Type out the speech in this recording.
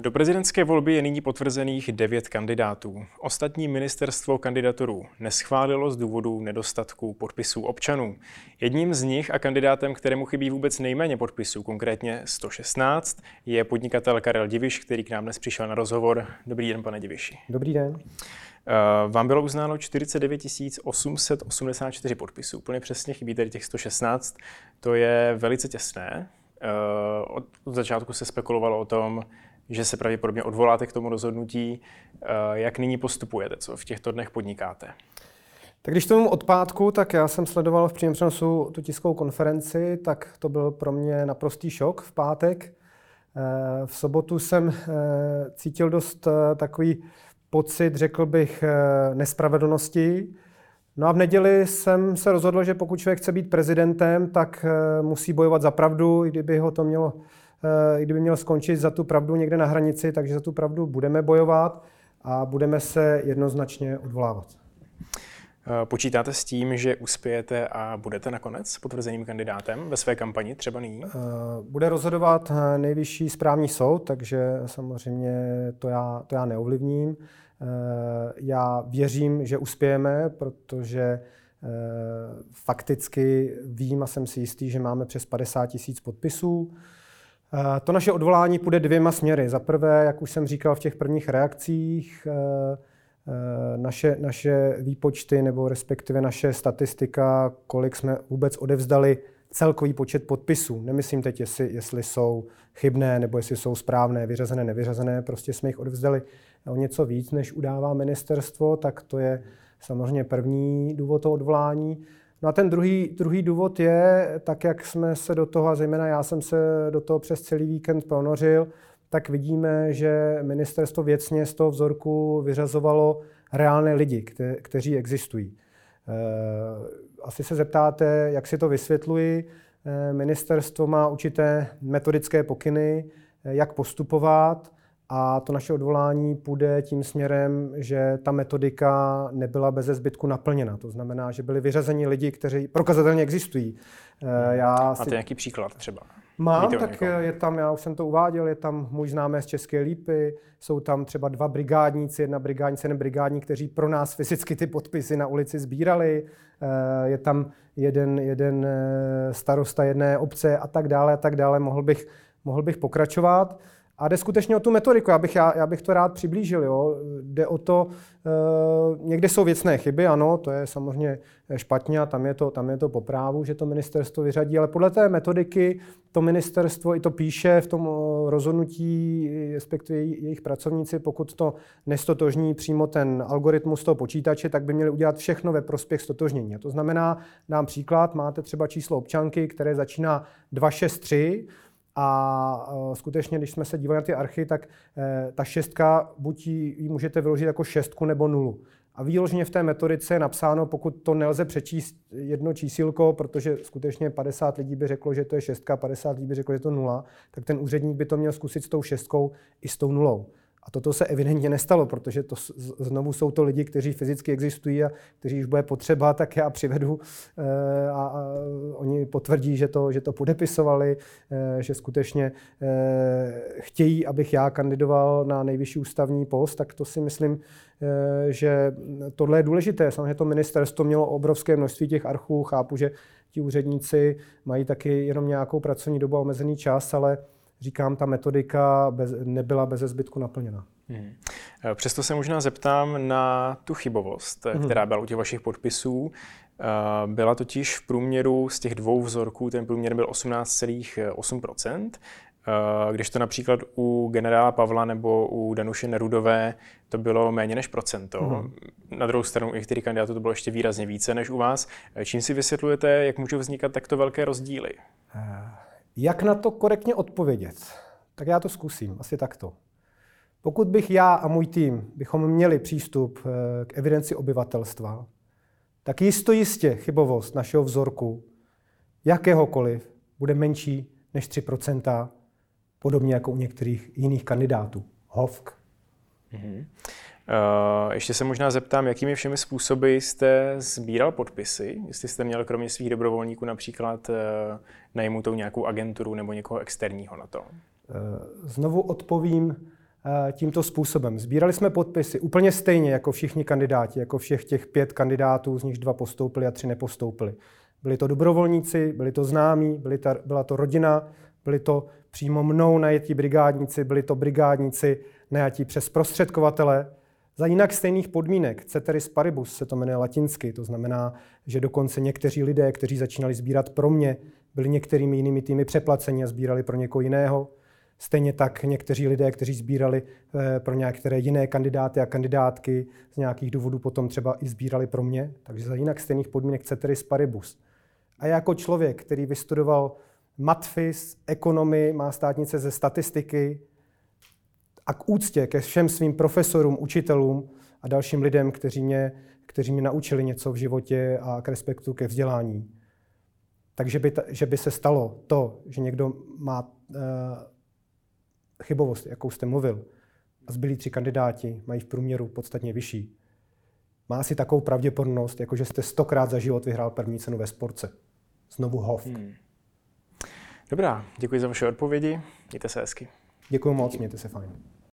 Do prezidentské volby je nyní potvrzených devět kandidátů. Ostatní ministerstvo kandidaturu neschválilo z důvodu nedostatku podpisů občanů. Jedním z nich a kandidátem, kterému chybí vůbec nejméně podpisů, konkrétně 116, je podnikatel Karel Diviš, který k nám dnes přišel na rozhovor. Dobrý den, pane Diviši. Dobrý den. Eh, vám bylo uznáno 49 884 podpisů. Úplně přesně chybí tady těch 116. To je velice těsné. Eh, od začátku se spekulovalo o tom, že se pravděpodobně odvoláte k tomu rozhodnutí. Eh, jak nyní postupujete? Co v těchto dnech podnikáte? Tak když tomu odpátku, tak já jsem sledoval v přímém přenosu tu tiskovou konferenci, tak to byl pro mě naprostý šok v pátek. Eh, v sobotu jsem eh, cítil dost takový pocit, řekl bych, nespravedlnosti. No a v neděli jsem se rozhodl, že pokud člověk chce být prezidentem, tak musí bojovat za pravdu, i kdyby ho to mělo kdyby měl skončit za tu pravdu někde na hranici, takže za tu pravdu budeme bojovat a budeme se jednoznačně odvolávat. Eh, počítáte s tím, že uspějete a budete nakonec potvrzeným kandidátem ve své kampani, třeba nyní? Eh, bude rozhodovat nejvyšší správní soud, takže samozřejmě to já, to já neovlivním. Já věřím, že uspějeme, protože fakticky vím a jsem si jistý, že máme přes 50 tisíc podpisů. Eh, to naše odvolání půjde dvěma směry. Za prvé, jak už jsem říkal v těch prvních reakcích, eh, eh, naše, naše výpočty nebo respektive naše statistika, kolik jsme vůbec odevzdali celkový počet podpisů. Nemyslím teď, jestli, jestli jsou chybné nebo jestli jsou správné, vyřazené, nevyřazené. Prostě jsme jich odevzdali o něco víc, než udává ministerstvo, tak to je samozřejmě první důvod toho odvolání. No a ten druhý, druhý důvod je, tak jak jsme se do toho, a zejména já jsem se do toho přes celý víkend ponořil, tak vidíme, že ministerstvo věcně z toho vzorku vyřazovalo reálné lidi, kte- kteří existují. Eh, asi se zeptáte, jak si to vysvětluji. Eh, ministerstvo má určité metodické pokyny, eh, jak postupovat. A to naše odvolání půjde tím směrem, že ta metodika nebyla bez zbytku naplněna. To znamená, že byli vyřazeni lidi, kteří prokazatelně existují. Eh, já Máte si... nějaký příklad třeba? Mám, Víte tak je tam, já už jsem to uváděl, je tam můj známé z České lípy, jsou tam třeba dva brigádníci, jedna brigádnice, jeden brigádník, kteří pro nás fyzicky ty podpisy na ulici sbírali, eh, je tam jeden, jeden eh, starosta jedné obce a tak dále a tak dále, mohl bych, mohl bych pokračovat. A jde skutečně o tu metodiku, já bych, já, já bych to rád přiblížil. Jo. Jde o to, e, někde jsou věcné chyby, ano, to je samozřejmě špatně a tam je, to, tam je to po právu, že to ministerstvo vyřadí, ale podle té metodiky to ministerstvo i to píše v tom eh, rozhodnutí, respektive jejich pracovníci, pokud to nestotožní přímo ten algoritmus toho počítače, tak by měli udělat všechno ve prospěch stotožnění. A to znamená, dám příklad, máte třeba číslo občanky, které začíná 263, a e, skutečně, když jsme se dívali na ty archy, tak e, ta šestka, buď ji můžete vyložit jako šestku nebo nulu. A výložně v té metodice je napsáno, pokud to nelze přečíst jedno čísílko, protože skutečně 50 lidí by řeklo, že to je šestka, 50 lidí by řeklo, že to nula, tak ten úředník by to měl zkusit s tou šestkou i s tou nulou. A toto se evidentně nestalo, protože to znovu jsou to lidi, kteří fyzicky existují a kteří už bude potřeba, tak já přivedu eh, a, a oni potvrdí, že to, že to podepisovali, eh, že skutečně eh, chtějí, abych já kandidoval na nejvyšší ústavní post, tak to si myslím, že tohle je důležité. Samozřejmě to ministerstvo mělo obrovské množství těch archů, chápu, že ti úředníci mají taky jenom nějakou pracovní dobu a omezený čas, ale říkám, ta metodika bez, nebyla bez zbytku naplněna. Hmm. Přesto se možná zeptám na tu chybovost, hmm. která byla u těch vašich podpisů. Eh, byla totiž v průměru z těch dvou vzorků, ten průměr byl 18,8%, eh, když to například u generála Pavla nebo u Danuše Nerudové to bylo méně než procento. Hmm. Na druhou stranu u některých kandidátů to bylo ještě výrazně více než u vás. Čím si vysvětlujete, jak můžou vznikat takto velké rozdíly? Uh. Jak na to korektně odpovědět? Tak já to zkusím, asi takto. Pokud bych já a můj tým bychom měli přístup eh, k evidenci obyvatelstva, tak jisto jistě chybovost našeho vzorku, jakéhokoliv, bude menší než 3% podobně jako u některých jiných kandidátů. HOVK. Mm-hmm. Uh, ještě se možná zeptám, jakými všemi způsoby jste sbíral podpisy? Jestli jste měl kromě svých dobrovolníků například uh, najmutou nějakou agenturu nebo někoho externího na to? Uh, znovu odpovím eh, tímto způsobem. Sbírali jsme podpisy úplně stejně jako všichni kandidáti, jako všech těch pět kandidátů, z nichž dva postoupili a tři nepostoupili. Byli to dobrovolníci, byli to známí, byli ta, byla to rodina, byli to přímo mnou najetí brigádníci, byli to brigádníci najatí přes prostředkovatele, za jinak stejných podmínek, ceteris paribus se to jmenuje latinsky, to znamená, že dokonce někteří lidé, kteří začínali sbírat pro mě, byli některými jinými týmy přeplaceni a sbírali pro někoho jiného. Stejně tak někteří lidé, kteří sbírali eh, pro některé jiné kandidáty a kandidátky, z nějakých důvodů potom třeba i sbírali pro mě. Takže za jinak stejných podmínek ceteris paribus. A jako člověk, který vystudoval matfis, ekonomii, má státnice ze statistiky, a k úctě ke všem svým profesorům, učitelům a dalším lidem, kteří mě, kteří mě naučili něco v životě a k respektu ke vzdělání. Takže by, ta, že by se stalo to, že někdo má uh, chybovost, jakou jste mluvil, a zbylí tři kandidáti mají v průměru podstatně vyšší, má asi takovou pravděpodobnost, jako že jste stokrát za život vyhrál první cenu ve sportce. Znovu hov. Hmm. Dobrá, děkuji za vaše odpovědi. Mějte se hezky. Děkuji moc, mějte se fajn.